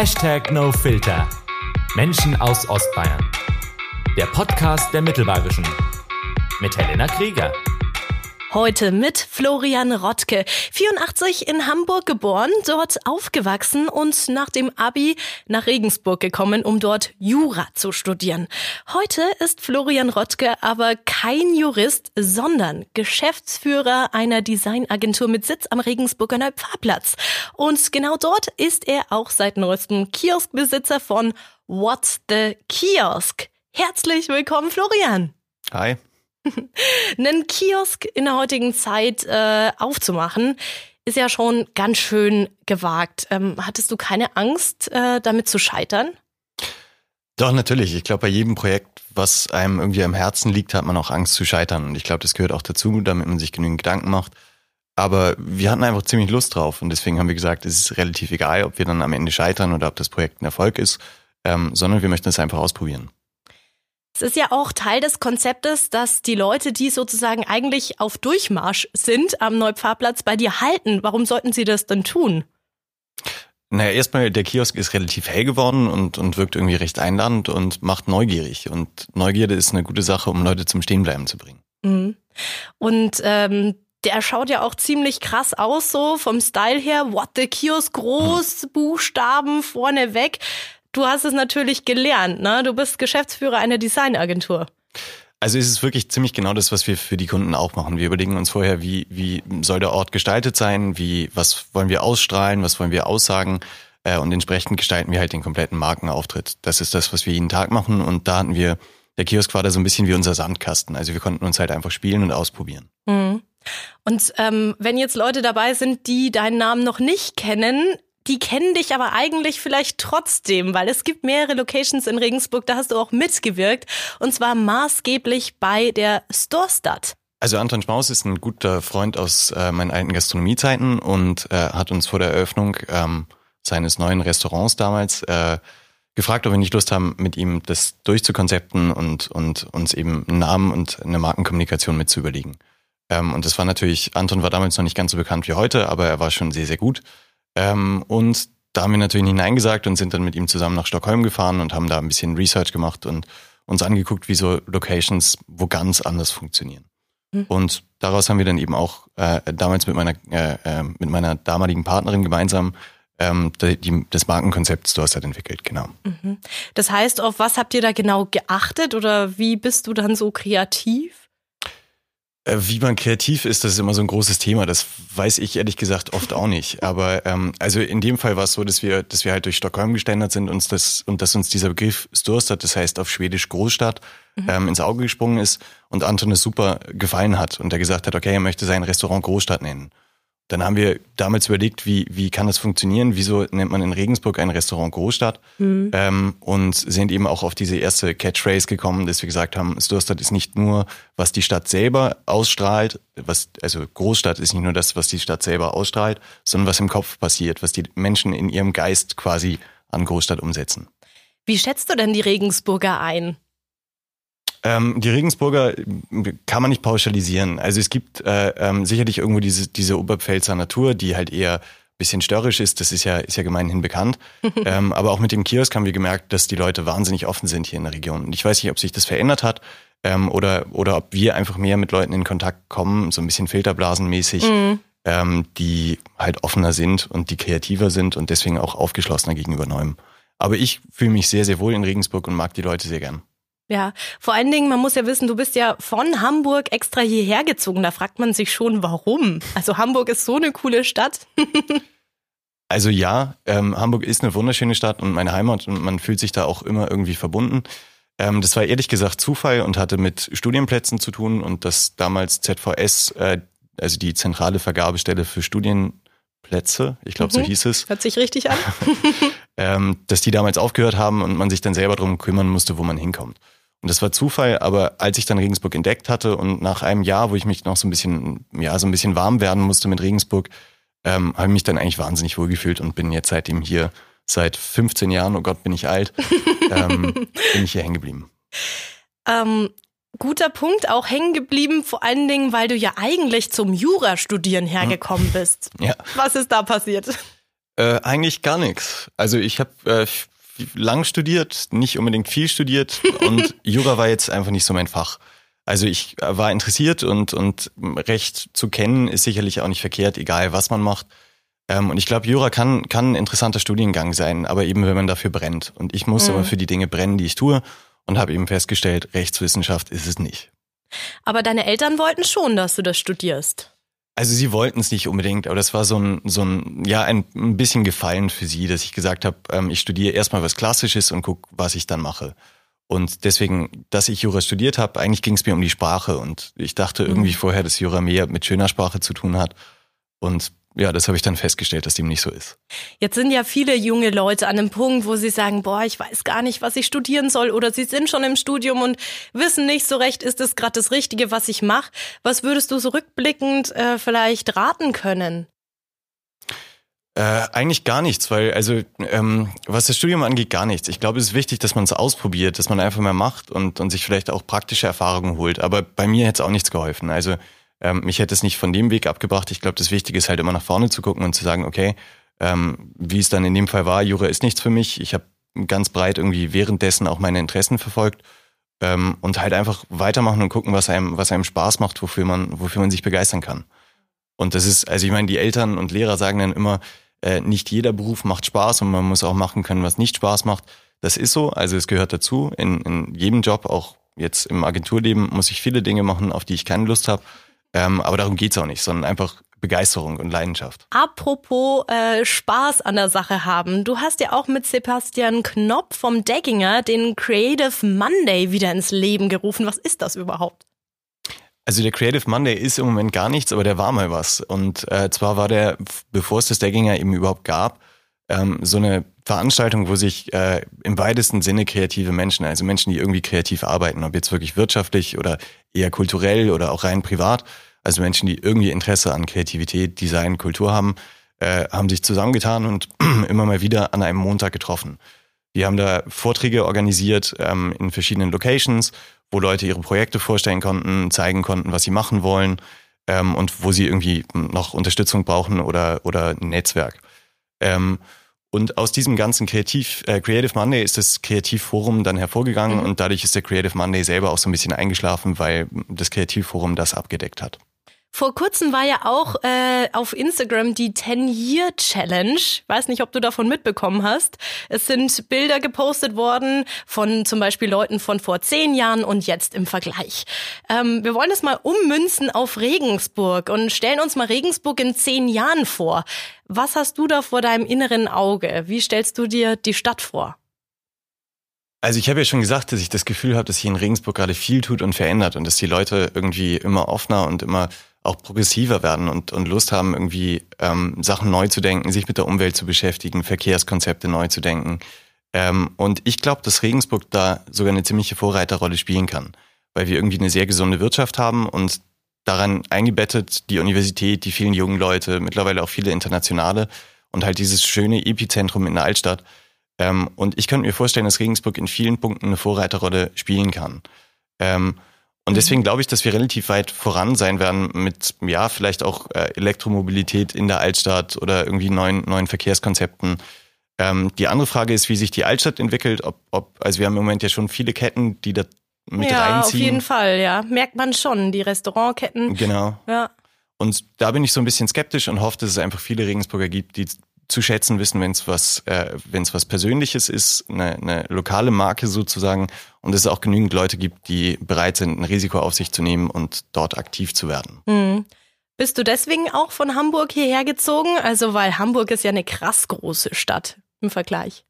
Hashtag NoFilter. Menschen aus Ostbayern. Der Podcast der Mittelbayerischen. Mit Helena Krieger. Heute mit Florian Rottke, 84 in Hamburg geboren, dort aufgewachsen und nach dem Abi nach Regensburg gekommen, um dort Jura zu studieren. Heute ist Florian Rottke aber kein Jurist, sondern Geschäftsführer einer Designagentur mit Sitz am Regensburger Neupfarrplatz. Und genau dort ist er auch seit neuestem Kioskbesitzer von What's the Kiosk. Herzlich willkommen, Florian. Hi. Einen Kiosk in der heutigen Zeit äh, aufzumachen, ist ja schon ganz schön gewagt. Ähm, hattest du keine Angst, äh, damit zu scheitern? Doch, natürlich. Ich glaube, bei jedem Projekt, was einem irgendwie am Herzen liegt, hat man auch Angst zu scheitern. Und ich glaube, das gehört auch dazu, damit man sich genügend Gedanken macht. Aber wir hatten einfach ziemlich Lust drauf. Und deswegen haben wir gesagt, es ist relativ egal, ob wir dann am Ende scheitern oder ob das Projekt ein Erfolg ist, ähm, sondern wir möchten es einfach ausprobieren. Es ist ja auch Teil des Konzeptes, dass die Leute, die sozusagen eigentlich auf Durchmarsch sind am Neupfarrplatz, bei dir halten. Warum sollten sie das denn tun? Naja, erstmal, der Kiosk ist relativ hell geworden und, und wirkt irgendwie recht einladend und macht neugierig. Und Neugierde ist eine gute Sache, um Leute zum Stehenbleiben zu bringen. Mhm. Und ähm, der schaut ja auch ziemlich krass aus, so vom Style her. What the Kiosk, groß, mhm. Buchstaben vorne weg. Du hast es natürlich gelernt, ne? Du bist Geschäftsführer einer Designagentur. Also ist es wirklich ziemlich genau das, was wir für die Kunden auch machen. Wir überlegen uns vorher, wie, wie soll der Ort gestaltet sein, wie, was wollen wir ausstrahlen, was wollen wir aussagen äh, und entsprechend gestalten wir halt den kompletten Markenauftritt. Das ist das, was wir jeden Tag machen und da hatten wir, der Kiosk war da so ein bisschen wie unser Sandkasten. Also wir konnten uns halt einfach spielen und ausprobieren. Mhm. Und ähm, wenn jetzt Leute dabei sind, die deinen Namen noch nicht kennen, die kennen dich aber eigentlich vielleicht trotzdem, weil es gibt mehrere Locations in Regensburg, da hast du auch mitgewirkt und zwar maßgeblich bei der Storestadt. Also Anton Schmaus ist ein guter Freund aus äh, meinen alten Gastronomiezeiten und äh, hat uns vor der Eröffnung ähm, seines neuen Restaurants damals äh, gefragt, ob wir nicht Lust haben, mit ihm das durchzukonzepten und, und uns eben einen Namen und eine Markenkommunikation mit zu überlegen. Ähm, und das war natürlich, Anton war damals noch nicht ganz so bekannt wie heute, aber er war schon sehr, sehr gut. Ähm, und da haben wir natürlich nicht Nein gesagt und sind dann mit ihm zusammen nach Stockholm gefahren und haben da ein bisschen Research gemacht und uns angeguckt, wie so Locations wo ganz anders funktionieren. Mhm. Und daraus haben wir dann eben auch äh, damals mit meiner äh, äh, mit meiner damaligen Partnerin gemeinsam ähm, die, die, das Markenkonzept Stores hat entwickelt, genau. Mhm. Das heißt, auf was habt ihr da genau geachtet oder wie bist du dann so kreativ? Äh, wie man kreativ ist, das ist immer so ein großes Thema. Das weiß ich ehrlich gesagt oft auch nicht. Aber ähm, also in dem Fall war es so, dass wir, dass wir halt durch Stockholm geständert sind und das und dass uns dieser Begriff Storstad, das heißt auf Schwedisch Großstadt, mhm. ähm, ins Auge gesprungen ist und Anton es super gefallen hat und er gesagt hat, okay, er möchte sein Restaurant Großstadt nennen. Dann haben wir damals überlegt, wie, wie kann das funktionieren? Wieso nennt man in Regensburg ein Restaurant Großstadt? Mhm. Ähm, und sind eben auch auf diese erste Catchphrase gekommen, dass wir gesagt haben, Sturstadt ist nicht nur, was die Stadt selber ausstrahlt, was, also Großstadt ist nicht nur das, was die Stadt selber ausstrahlt, sondern was im Kopf passiert, was die Menschen in ihrem Geist quasi an Großstadt umsetzen. Wie schätzt du denn die Regensburger ein? Ähm, die Regensburger kann man nicht pauschalisieren. Also es gibt äh, ähm, sicherlich irgendwo diese, diese Oberpfälzer Natur, die halt eher bisschen störrisch ist, das ist ja, ist ja gemeinhin bekannt. ähm, aber auch mit dem Kiosk haben wir gemerkt, dass die Leute wahnsinnig offen sind hier in der Region. Und ich weiß nicht, ob sich das verändert hat ähm, oder, oder ob wir einfach mehr mit Leuten in Kontakt kommen, so ein bisschen filterblasenmäßig, mhm. ähm, die halt offener sind und die kreativer sind und deswegen auch aufgeschlossener gegenüber Neuem. Aber ich fühle mich sehr, sehr wohl in Regensburg und mag die Leute sehr gern. Ja, vor allen Dingen, man muss ja wissen, du bist ja von Hamburg extra hierher gezogen. Da fragt man sich schon, warum. Also Hamburg ist so eine coole Stadt. also ja, ähm, Hamburg ist eine wunderschöne Stadt und meine Heimat und man fühlt sich da auch immer irgendwie verbunden. Ähm, das war ehrlich gesagt Zufall und hatte mit Studienplätzen zu tun und dass damals ZVS, äh, also die zentrale Vergabestelle für Studienplätze, ich glaube, mhm. so hieß es. Hört sich richtig an. ähm, dass die damals aufgehört haben und man sich dann selber darum kümmern musste, wo man hinkommt. Und das war Zufall, aber als ich dann Regensburg entdeckt hatte und nach einem Jahr, wo ich mich noch so ein bisschen, ja, so ein bisschen warm werden musste mit Regensburg, ähm, habe ich mich dann eigentlich wahnsinnig wohlgefühlt und bin jetzt seitdem hier seit 15 Jahren, oh Gott, bin ich alt, ähm, bin ich hier hängen geblieben. Ähm, guter Punkt, auch hängen geblieben, vor allen Dingen, weil du ja eigentlich zum Jurastudieren hergekommen bist. Ja. Was ist da passiert? Äh, eigentlich gar nichts. Also ich habe äh, lang studiert, nicht unbedingt viel studiert und Jura war jetzt einfach nicht so mein Fach. Also ich war interessiert und, und Recht zu kennen ist sicherlich auch nicht verkehrt, egal was man macht. Ähm, und ich glaube, Jura kann, kann ein interessanter Studiengang sein, aber eben wenn man dafür brennt. Und ich muss mhm. aber für die Dinge brennen, die ich tue und habe eben festgestellt, Rechtswissenschaft ist es nicht. Aber deine Eltern wollten schon, dass du das studierst. Also sie wollten es nicht unbedingt, aber das war so ein, so ein, ja, ein, ein bisschen Gefallen für sie, dass ich gesagt habe, ähm, ich studiere erstmal was Klassisches und guck, was ich dann mache. Und deswegen, dass ich Jura studiert habe, eigentlich ging es mir um die Sprache und ich dachte irgendwie mhm. vorher, dass Jura mehr mit schöner Sprache zu tun hat. Und ja, das habe ich dann festgestellt, dass dem nicht so ist. Jetzt sind ja viele junge Leute an einem Punkt, wo sie sagen, boah, ich weiß gar nicht, was ich studieren soll oder sie sind schon im Studium und wissen nicht so recht, ist es gerade das Richtige, was ich mache. Was würdest du so rückblickend äh, vielleicht raten können? Äh, eigentlich gar nichts, weil also ähm, was das Studium angeht, gar nichts. Ich glaube, es ist wichtig, dass man es ausprobiert, dass man einfach mal macht und, und sich vielleicht auch praktische Erfahrungen holt. Aber bei mir hätte es auch nichts geholfen. Also ähm, mich hätte es nicht von dem Weg abgebracht. Ich glaube, das Wichtige ist halt immer nach vorne zu gucken und zu sagen, okay, ähm, wie es dann in dem Fall war, Jura ist nichts für mich. Ich habe ganz breit irgendwie währenddessen auch meine Interessen verfolgt ähm, und halt einfach weitermachen und gucken, was einem, was einem Spaß macht, wofür man, wofür man sich begeistern kann. Und das ist, also ich meine, die Eltern und Lehrer sagen dann immer, äh, nicht jeder Beruf macht Spaß und man muss auch machen können, was nicht Spaß macht. Das ist so, also es gehört dazu. In, in jedem Job, auch jetzt im Agenturleben, muss ich viele Dinge machen, auf die ich keine Lust habe. Ähm, aber darum geht's auch nicht, sondern einfach Begeisterung und Leidenschaft. Apropos äh, Spaß an der Sache haben. Du hast ja auch mit Sebastian Knopp vom Degginger den Creative Monday wieder ins Leben gerufen. Was ist das überhaupt? Also der Creative Monday ist im Moment gar nichts, aber der war mal was. Und äh, zwar war der, bevor es das Degginger eben überhaupt gab, ähm, so eine Veranstaltung, wo sich äh, im weitesten Sinne kreative Menschen, also Menschen, die irgendwie kreativ arbeiten, ob jetzt wirklich wirtschaftlich oder eher kulturell oder auch rein privat, also Menschen, die irgendwie Interesse an Kreativität, Design, Kultur haben, äh, haben sich zusammengetan und immer mal wieder an einem Montag getroffen. Die haben da Vorträge organisiert ähm, in verschiedenen Locations, wo Leute ihre Projekte vorstellen konnten, zeigen konnten, was sie machen wollen ähm, und wo sie irgendwie noch Unterstützung brauchen oder, oder ein Netzwerk. Ähm, und aus diesem ganzen Kreativ, äh, Creative Monday ist das Kreativforum dann hervorgegangen mhm. und dadurch ist der Creative Monday selber auch so ein bisschen eingeschlafen, weil das Kreativforum das abgedeckt hat. Vor kurzem war ja auch äh, auf Instagram die 10-Year-Challenge. Weiß nicht, ob du davon mitbekommen hast. Es sind Bilder gepostet worden von zum Beispiel Leuten von vor zehn Jahren und jetzt im Vergleich. Ähm, wir wollen das mal ummünzen auf Regensburg und stellen uns mal Regensburg in zehn Jahren vor. Was hast du da vor deinem inneren Auge? Wie stellst du dir die Stadt vor? Also ich habe ja schon gesagt, dass ich das Gefühl habe, dass hier in Regensburg gerade viel tut und verändert und dass die Leute irgendwie immer offener und immer auch progressiver werden und, und Lust haben, irgendwie ähm, Sachen neu zu denken, sich mit der Umwelt zu beschäftigen, Verkehrskonzepte neu zu denken. Ähm, und ich glaube, dass Regensburg da sogar eine ziemliche Vorreiterrolle spielen kann, weil wir irgendwie eine sehr gesunde Wirtschaft haben und daran eingebettet die Universität, die vielen jungen Leute, mittlerweile auch viele internationale und halt dieses schöne Epizentrum in der Altstadt. Ähm, und ich könnte mir vorstellen, dass Regensburg in vielen Punkten eine Vorreiterrolle spielen kann. Ähm, und deswegen glaube ich, dass wir relativ weit voran sein werden mit, ja, vielleicht auch äh, Elektromobilität in der Altstadt oder irgendwie neuen, neuen Verkehrskonzepten. Ähm, die andere Frage ist, wie sich die Altstadt entwickelt. Ob, ob, also wir haben im Moment ja schon viele Ketten, die da mit ja, reinziehen. Ja, auf jeden Fall, ja. Merkt man schon, die Restaurantketten. Genau. Ja. Und da bin ich so ein bisschen skeptisch und hoffe, dass es einfach viele Regensburger gibt, die zu schätzen wissen, wenn es was, äh, wenn es was Persönliches ist, eine, eine lokale Marke sozusagen, und es auch genügend Leute gibt, die bereit sind, ein Risiko auf sich zu nehmen und dort aktiv zu werden. Mhm. Bist du deswegen auch von Hamburg hierher gezogen? Also, weil Hamburg ist ja eine krass große Stadt im Vergleich.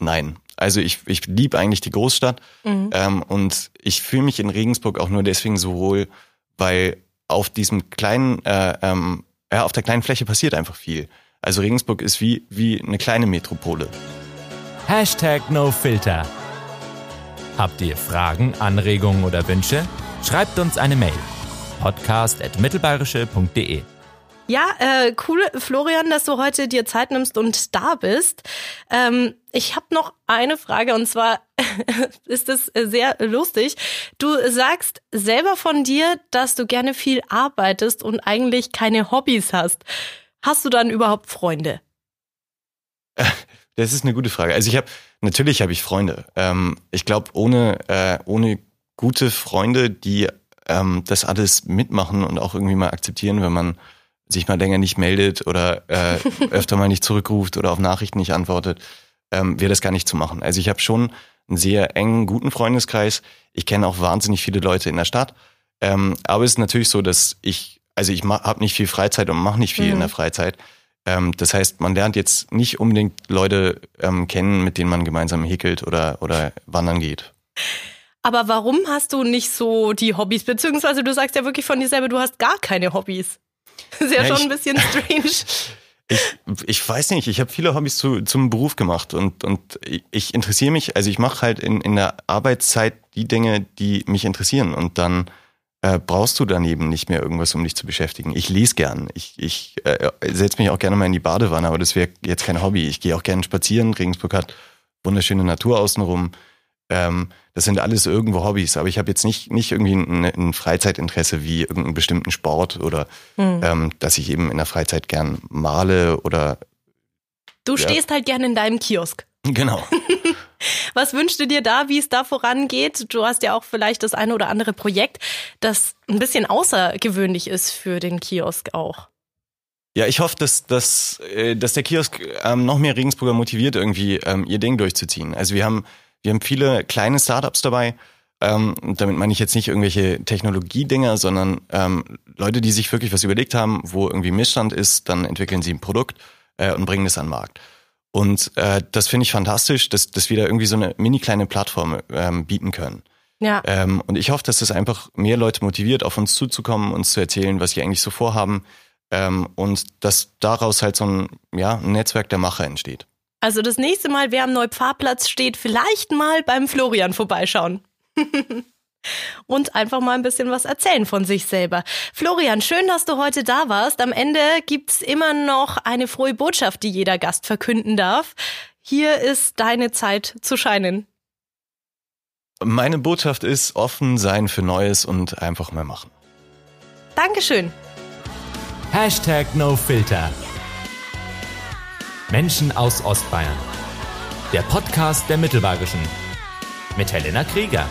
Nein, also ich, ich liebe eigentlich die Großstadt mhm. ähm, und ich fühle mich in Regensburg auch nur deswegen so wohl, weil auf diesem kleinen, äh, ähm, ja, auf der kleinen Fläche passiert einfach viel. Also Regensburg ist wie, wie eine kleine Metropole. Hashtag NoFilter. Habt ihr Fragen, Anregungen oder Wünsche? Schreibt uns eine Mail. podcast.mittelbayerische.de ja, äh, cool, Florian, dass du heute dir Zeit nimmst und da bist. Ähm, ich habe noch eine Frage und zwar ist es sehr lustig. Du sagst selber von dir, dass du gerne viel arbeitest und eigentlich keine Hobbys hast. Hast du dann überhaupt Freunde? Das ist eine gute Frage. Also ich habe, natürlich habe ich Freunde. Ähm, ich glaube, ohne, äh, ohne gute Freunde, die ähm, das alles mitmachen und auch irgendwie mal akzeptieren, wenn man sich mal länger nicht meldet oder äh, öfter mal nicht zurückruft oder auf Nachrichten nicht antwortet, ähm, wäre das gar nicht zu machen. Also ich habe schon einen sehr engen, guten Freundeskreis. Ich kenne auch wahnsinnig viele Leute in der Stadt. Ähm, aber es ist natürlich so, dass ich, also ich habe nicht viel Freizeit und mache nicht viel mhm. in der Freizeit. Ähm, das heißt, man lernt jetzt nicht unbedingt Leute ähm, kennen, mit denen man gemeinsam häkelt oder, oder wandern geht. Aber warum hast du nicht so die Hobbys? Beziehungsweise du sagst ja wirklich von dir selber, du hast gar keine Hobbys. Das ist ja, ja schon ich, ein bisschen strange. Ich, ich weiß nicht, ich habe viele Hobbys zu, zum Beruf gemacht und, und ich interessiere mich, also ich mache halt in, in der Arbeitszeit die Dinge, die mich interessieren und dann äh, brauchst du daneben nicht mehr irgendwas, um dich zu beschäftigen. Ich lese gern. Ich, ich äh, setze mich auch gerne mal in die Badewanne, aber das wäre jetzt kein Hobby. Ich gehe auch gerne spazieren. Regensburg hat wunderschöne Natur außenrum. Ähm, das sind alles irgendwo Hobbys, aber ich habe jetzt nicht, nicht irgendwie ein, ein, Freizeitinteresse wie irgendeinen bestimmten Sport oder hm. ähm, dass ich eben in der Freizeit gern male oder. Du ja. stehst halt gern in deinem Kiosk. Genau. Was wünschst du dir da, wie es da vorangeht? Du hast ja auch vielleicht das eine oder andere Projekt, das ein bisschen außergewöhnlich ist für den Kiosk auch. Ja, ich hoffe, dass, dass, äh, dass der Kiosk ähm, noch mehr Regensburger motiviert, irgendwie ähm, ihr Ding durchzuziehen. Also wir haben, wir haben viele kleine Startups dabei. Ähm, damit meine ich jetzt nicht irgendwelche Technologiedinger, sondern ähm, Leute, die sich wirklich was überlegt haben, wo irgendwie Missstand ist, dann entwickeln sie ein Produkt äh, und bringen es an den Markt. Und äh, das finde ich fantastisch, dass, dass wir da irgendwie so eine mini kleine Plattform ähm, bieten können. Ja. Ähm, und ich hoffe, dass das einfach mehr Leute motiviert, auf uns zuzukommen, uns zu erzählen, was sie eigentlich so vorhaben. Ähm, und dass daraus halt so ein, ja, ein Netzwerk der Macher entsteht. Also das nächste Mal, wer am Neupfarrplatz steht, vielleicht mal beim Florian vorbeischauen. und einfach mal ein bisschen was erzählen von sich selber. Florian, schön, dass du heute da warst. Am Ende gibt's immer noch eine frohe Botschaft, die jeder Gast verkünden darf. Hier ist deine Zeit zu scheinen. Meine Botschaft ist offen sein für Neues und einfach mal machen. Dankeschön. Hashtag NoFilter. Menschen aus Ostbayern. Der Podcast der Mittelbayerischen. Mit Helena Krieger.